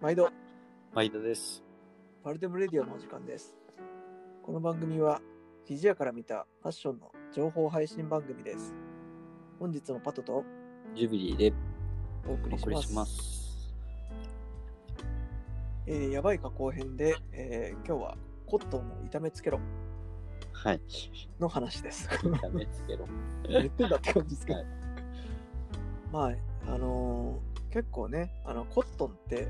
毎度、毎度です。パルテムレディオのお時間です。この番組は、フィジアから見たファッションの情報配信番組です。本日もパトとジュビリーでお送おりします。えーやばい加工編で、えー今日はコットンを痛めつけろはい。の話です。ダメつけろ。言ってんだって感じですけど。はいまあ、あのー結構ね、あの、コットンって、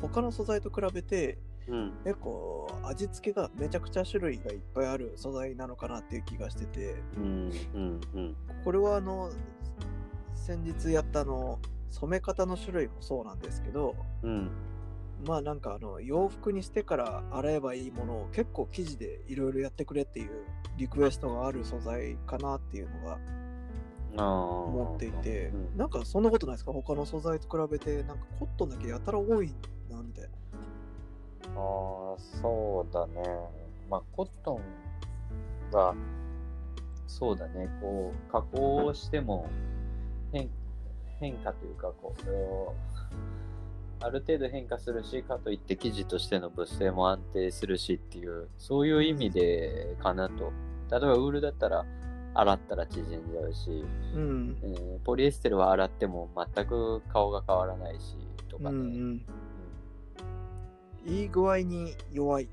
他の素材と比べて、うん。結構味付けがめちゃくちゃ種類がいっぱいある素材なのかなっていう気がしてて、うん。うん。うん。これはあの、先日やったあの、染め方の種類もそうなんですけど、うん。まあなんかあの、洋服にしてから洗えばいいものを結構生地でいろいろやってくれっていうリクエストがある素材かなっていうのが。思っていて、うんなんかそんなことないですか？他の素材と比べて、なんかコットンだけやたら多いな、みたいな。ああ、そうだね。まあ、コットンが、そうだね、こう、加工をしても変変化というか、こう、ある程度変化するし、かといって生地としての物性も安定するしっていう、そういう意味でかなと。例えばウールだったら、洗ったら縮んじゃうし、うん。えーポリエステルは洗っても全く顔が変わらないし、とかね。うんうん。いい具合に弱いっ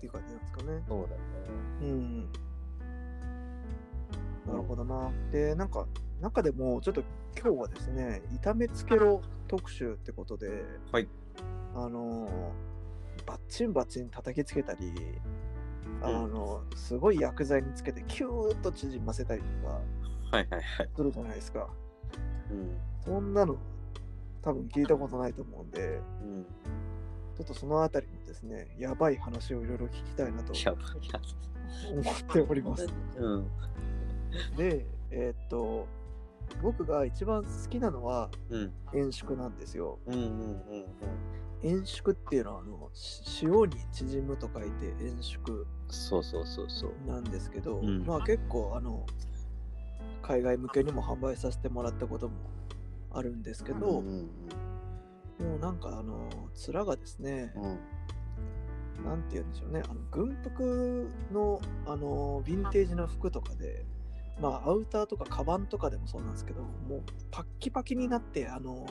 ていう感じなんですかね。そうだね。うん。なるほどな。で、なんか、中でも、ちょっと今日はですね、炒めつけろ特集ってことで、はい。あのー、バッチンバッチン叩きつけたり、あの、すごい薬剤につけてキューッと縮ませたりとかはいはいはい。するじゃないですか。うん。そんなの多分聞いたことないと思うんで、うん。ちょっとそのあたりのですね、やばい話をいろいろ聞きたいなとやばいや思っております。うん。で、えーっと、僕が一番好きなのはうん。円縮なんですよ。うんうんうん円縮っていうのはあのし塩に縮むと書いて円縮そうそうそうそう。なんですけど、うんまあ結構あの海外向けにも販売させてもらったこともあるんですけど、うんうんもうなんかあの面がですね、うん。なんて言うんでしょうね、あの軍服のあのヴィンテージの服とかで、まあアウターとかカバンとかでもそうなんですけど、もうパッキパキになって、あの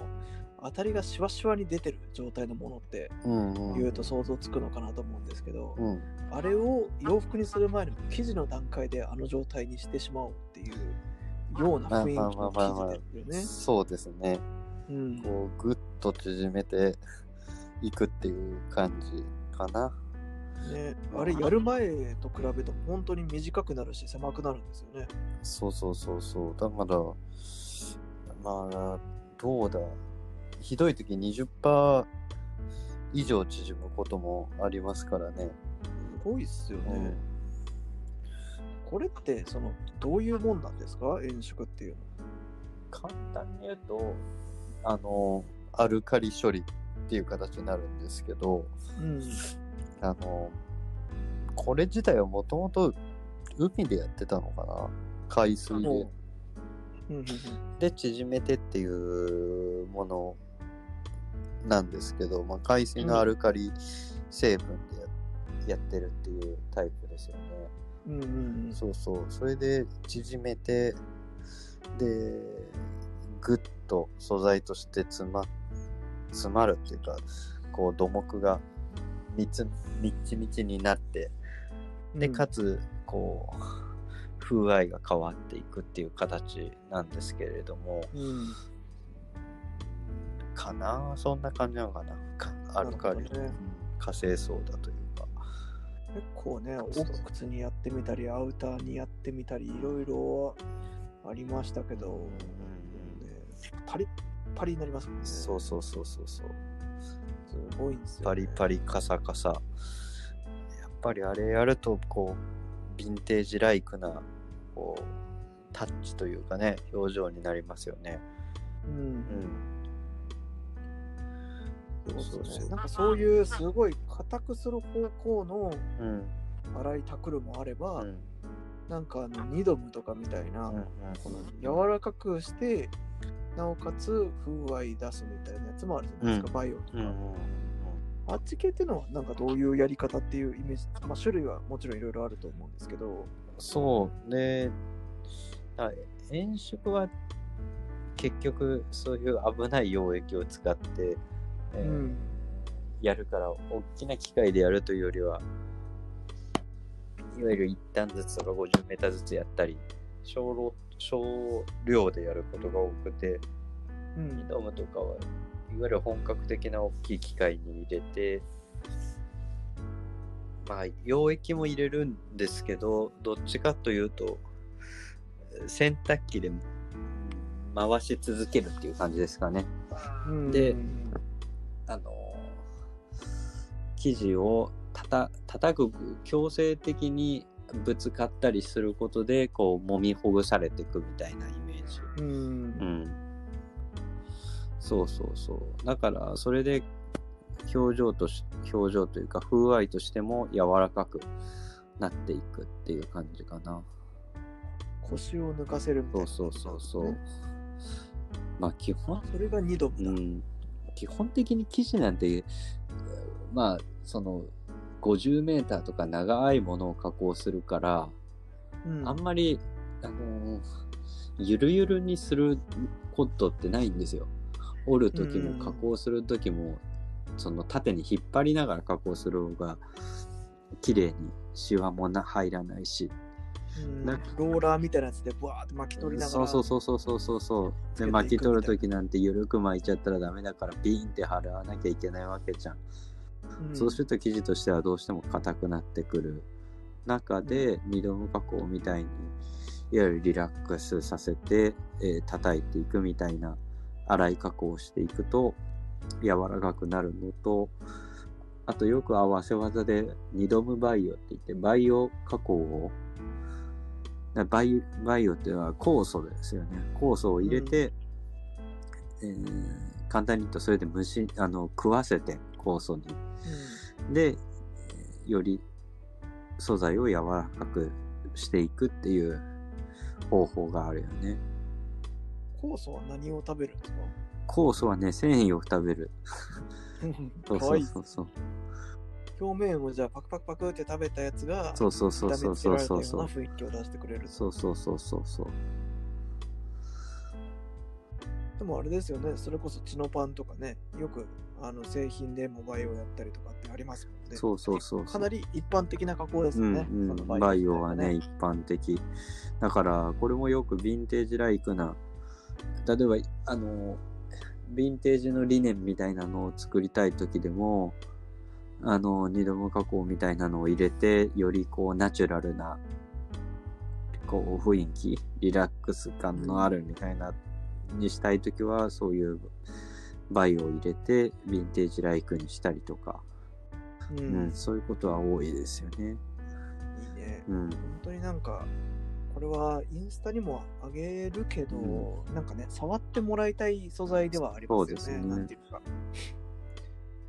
当たりがシワシワに出てる状態のものってうんうん。言うと想像つくのかなと思うんですけど、うん。あれを洋服にする前の生地の段階であの状態にしてしまおうっていうような雰囲気の生地ですよね。そうですね。うんこう、ぐっと縮めていくっていう感じかな。ね、あれやる前と比べても本当に短くなるし狭くなるんですよね。そうそうそうそう。だから、まあ、どうだ。ひどい時20%以上縮むこともありますからね。すごいっすよね。うんこれってそのどういうもんなんですか？円縮っていうの。簡単に言うと、あの、アルカリ処理っていう形になるんですけど、うん。あの、これ自体はもともと海でやってたのかな？海水で。で、縮めてっていうものなんですけど、まあ、海水のアルカリ成分でや,、やってるっていうタイプですよね。うんうんうんそうそう。それで縮めて、で、ぐっと素材として詰ま詰まるっていうか、こう土木がみつみっちみちになって、で、うん。かつ、こう、風合いが変わっていくっていう形なんですけれども、うんかな？そんな感じなのかな？かアルカリ、なるほどね。うん。火星層だというか。結構ね、おそうそう。靴にやってみたり、アウターにやってみたり、いろいろありましたけど、ね、パリッパリになりますもんね。そうそうそうそうそう。すごいんですよ、ね。パリパリカサカサ。やっぱりあれやると、こう、ヴィンテージライクな、こう、タッチというかね、表情になりますよね。うん。うん。そうそうそうね。なんかそういうすごい硬くする方向のうん。洗いタクルもあれば、うん。なんかあのニドムとかみたいな、うん。この柔らかくしてなおかつ風合い出すみたいなやつもあるじゃないですか、バイオとか、うんうんうんあっち系っていうのはなんかどういうやり方っていうイメージ、まあ、種類はもちろんいろいろあると思うんですけど、そう。で、あ炎色は結局そういう危ない溶液を使って、えーうん。やるから、大きな機械でやるというよりは、いわゆる一旦ずつとか50メーターずつやったり、少量少量でやることが多くて、うん。ムとかはいわゆる本格的な大きい機械に入れてまあ溶液も入れるんですけどどっちかというと洗濯機で回し続けるっていう感じですかね。うん。であの生地をたた叩く強制的にぶつかったりすることでこう揉みほぐされていくみたいなイメージうんうん。そうそうそう。だから、それで表情とし、表情というか、風合いとしても柔らかくなっていくっていう感じかな。腰を抜かせるみたいな、そうそうそうそう。まあ、基本、それが2度だ、うん。基本的に生地なんて、まあ、その、50メーターとか長いものを加工するから、うんあんまり、あのーゆるゆるにすることってないんですよ。折る時うんも加工する時も、その縦に引っ張りながら加工する方が、綺麗にシワもな入らないし。うんなローラーみたいなやつでブワーって巻き取りながらそうそうそうそうそうそうそう。で、巻き取る時なんてゆるく巻いちゃったらダメだから、ピーンって払わなきゃいけないわけじゃん。うんそうすると生地としてはどうしても硬くなってくる中で、二度無加工みたいに、いわゆるリラックスさせて、えー叩いていくみたいな粗い加工をしていくと柔らかくなるのと、あとよく合わせ技で二度無バイオって言って、バイオ加工を、なバイバイオっていうのは酵素ですよね。酵素を入れて、えー簡単に言うとそれで蒸し、あの、食わせて酵素に。で、えーより素材を柔らかくしていくっていう方法があるよね。酵素は何を食べるんですか？酵素はね、繊維を食べる。そうそういそうそう。表面をじゃあパクパクパクって食べたやつがそうそうそうそうそうそう炒めつけられたような雰囲気を出してくれるそうそうそうそうそう。でもあれですよね。それこそチノパンとかねよくあの製品でモバイをやったりとかってありますもんね。そうそうそうかなり一般的な加工ですよね、うんうん。バイオはね、一般的。だから、これもよくヴィンテージライクな、例えば、あの、ヴィンテージの理念みたいなのを作りたい時でも、あの、二度無加工みたいなのを入れて、よりこう、ナチュラルな、こう、雰囲気、リラックス感のあるみたいな、にしたい時は、そういうバイオを入れて、ヴィンテージライクにしたりとか、うん、うん、そういうことは多いですよね。いいね。うん。本当になんかこれはインスタにもあげるけど、なんかね触ってもらいたい素材ではありますよね。そうですね。なんていうか。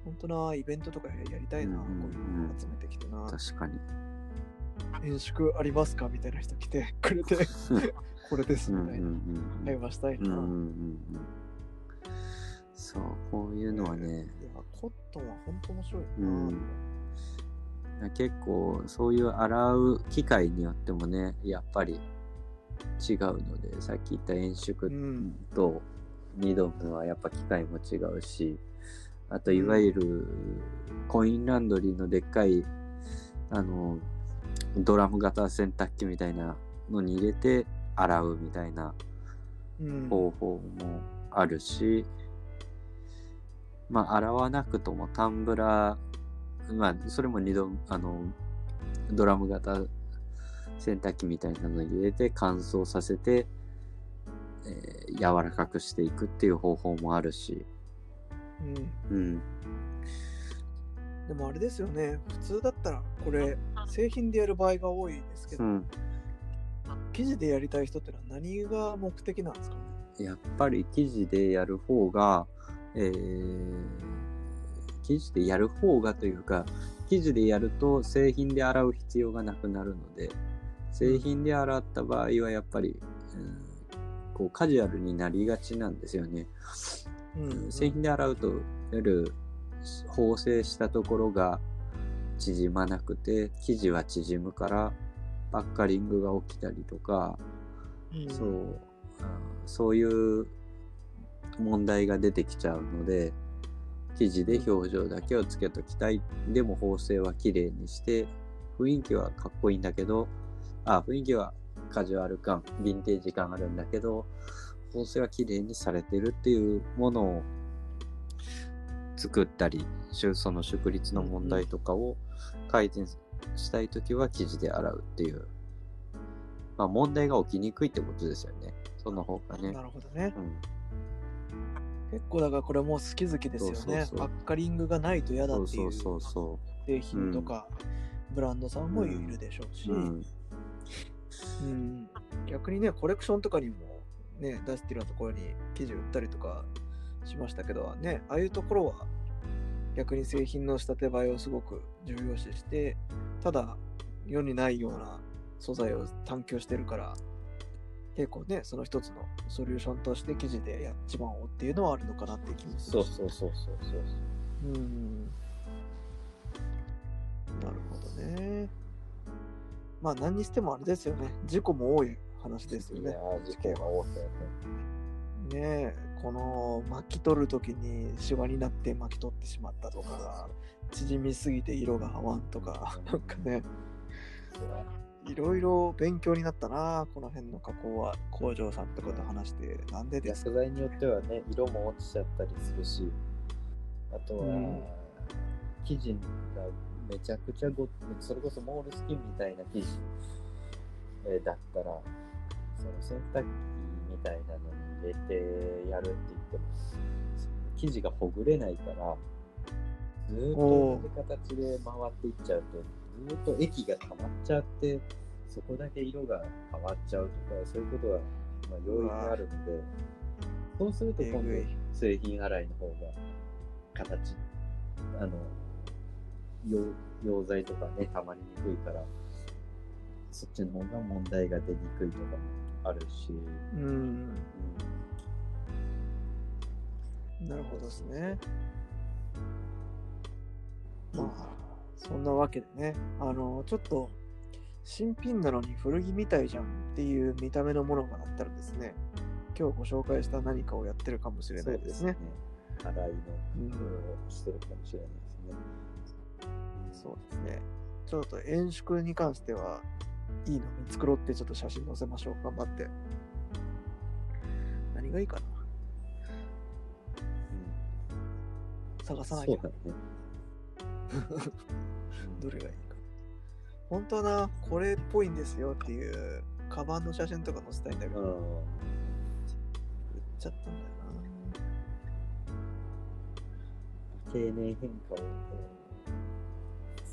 本当なイベントとかやりたいな、うんうんうんこういうの集めてきてな。確かに。演縮ありますか？みたいな人来てくれて これですみたいな。うん会話したいな、うんうんうん。うんそう、こういうのはね、いやコットンは本当面白いな、うん。結構そういう洗う機械によってもね、やっぱり違うので、さっき言った円縮うん。と二度目はやっぱ機械も違うし、あといわゆるコインランドリーのでっかい、あの、ドラム型洗濯機みたいなのに入れて洗うみたいなうん。方法もあるし、まあ、洗わなくともタンブラー、まあ、それも二度、あの、ドラム型洗濯機みたいなのに入れて乾燥させて、えー柔らかくしていくっていう方法もあるし、うん。うん、でもあれですよね。普通だったらこれ製品でやる場合が多いですけど、うん。記事でやりたい人ってのは何が目的なんですかね？やっぱり生地でやる方が、えー生地でやる方がというか、生地でやると製品で洗う必要がなくなるので、製品で洗った場合はやっぱり、うんこうカジュアルになりがちなんですよね。うん製品で洗うといわゆる縫製したところが縮まなくて生地は縮むからバッカリングが起きたりとか、うん。そうあそういう問題が出てきちゃうので生地で表情だけをつけときたい。でも縫製は綺麗にして雰囲気はかっこいいんだけどあ雰囲気はカジュアル感ヴィンテージ感あるんだけど縫製は綺麗にされてるっていうものを作ったりその縮率の問題とかを改善したいときは生地で洗うっていう、まあ、問題が起きにくいってことですよね。その方がね。な。るほどね。うん。結構だからこれもう好き好きですよね。そうそうそう。バッカリングがないと嫌だっていそう製品とかブランドさんもいるでしょうし、う。うん。うん。逆にねコレクションとかにもね出してるようなところに記事売ったりとかしましたけどねああいうところは逆に製品の仕立て映えをすごく重要視してただ世にないような素材を探求してるから結構ねその一つのソリューションとして記事でやっちまおうっていうのはあるのかなって気もするし。そうそうそうそうそう。うん。なるほどね。まあ何にしてもあれですよね。事故も多い話ですよね。事件が多くて。ねえこの巻き取る時にシワになって巻き取ってしまったとか縮みすぎて色が合わんとかなんかねいろいろ勉強になったなこの辺の加工は工場さんとかと話してなんでですか？薬剤によってはね、色も落ちちゃったりするし、あとは、うん。生地がめちゃくちゃご、それこそモールスキンみたいな生地、えーだったら、その洗濯機みたいなのに入れてやるって言っても、生地がほぐれないから、ずーっと同じ形で回っていっちゃうと、ずーっと液が溜まっちゃって、そこだけ色が変わっちゃうとか、そういうことは、まあ、要因があるので、そうすると今度製品洗いの方が、形、あの、溶溶剤とかね、溜まりにくいから、そっちの方が問題が出にくいとかもあるし、うんなるほどですねまあそんなわけでねあのちょっと新品なのに古着みたいじゃんっていう見た目のものがあったらですね今日ご紹介した何かをやってるかもしれないですね。洗いのうん工夫をしてるかもしれないですね。そうですね。ちょっと演縮に関してはいいの見繕ってちょっと写真載せましょう。頑張って。何がいいかな探さなきゃね。どれがいいか。本当はな、これっぽいんですよっていう、カバンの写真とか載せたいんだけど、売っうん。ちゃったんだよ経年変化を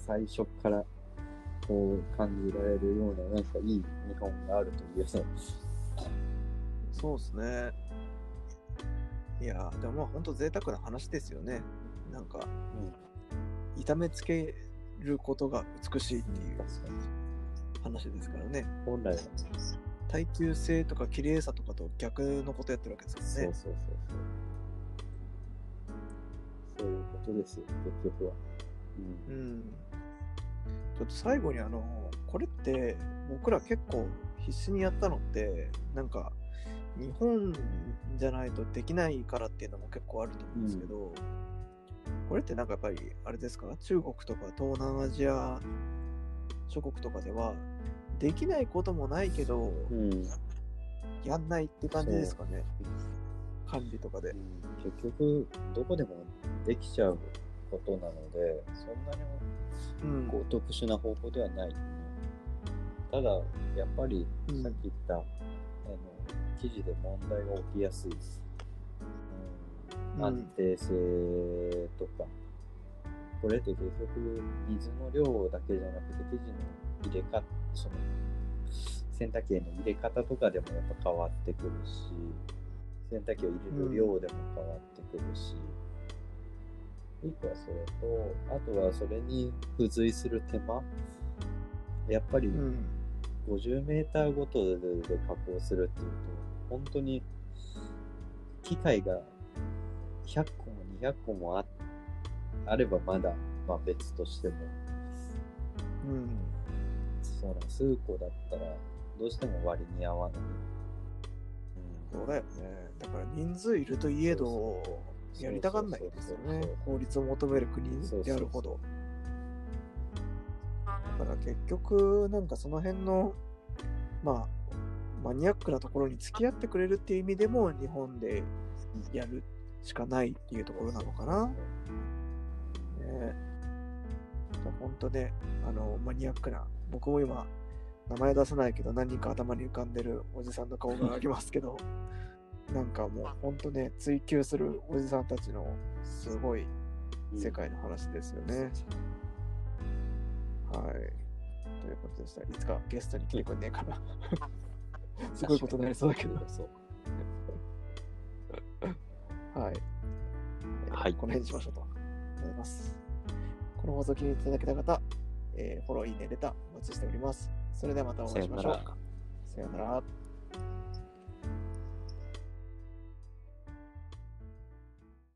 最初からこう感じられるようななんかいい日本があるというね。な。そうですね。いやー、でもまあ本当贅沢な話ですよね。なんか、痛めつけることが美しいっていう。話ですからね。本来はね、耐久性とか綺麗さとかと逆のことやってるわけですよね。そうそうそうそう。そういうことですよ、結局は。う。うんん。ちょっと最後にあの、これって僕ら結構必死にやったのって、なんか日本じゃないとできないからっていうのも結構あると思うんですけど、これってなんかやっぱりあれですか？中国とか東南アジア諸国とかではできないこともないけど、うん。やんないって感じですかね？管理とかで。結局、どこでもできちゃうことなので、そんなにうん。こう特殊な方法ではない。ただ、やっぱりうん。さっき言った、あの記事で問題が起きやすい、うん、うん安定性とか、これって結局水の量だけじゃなくて生地の入れ方、その洗濯機への入れ方とかでもやっぱ変わってくるし、洗濯機を入れる量でも変わってくるし、一個はそれと、あとはそれに付随する手間。やっぱりうん。50メーターごとで加工するっていうと、本当に機械が100個も200個もああればまだ、まあ、別としても、うん。そうだ数個だったらどうしても割に合わない。そうだよね。だから人数いるといえど、やりたがんないですよね。効率を求める国であるほど。だから結局、なんかその辺の、まあ、マニアックなところに付き合ってくれるっていう意味でも、日本でやるしかないっていうところなのかな。ね本当ね、あの、マニアックな、僕も今、名前出さないけど、何人か頭に浮かんでるおじさんの顔がありますけど、なんかもう本当ね、追求するおじさんたちのすごい世界の話ですよね。はい。ということでした。いつかゲストに来てくんねえかな。すごいことになりそうだけど。そう。はい。はいこの辺にしましょうと。ありがとうございます。この放送を気に入っていただけた方、えーフォロー、いいね、レターお待ちしております。それではまたお会いしましょう。さよならさようなら。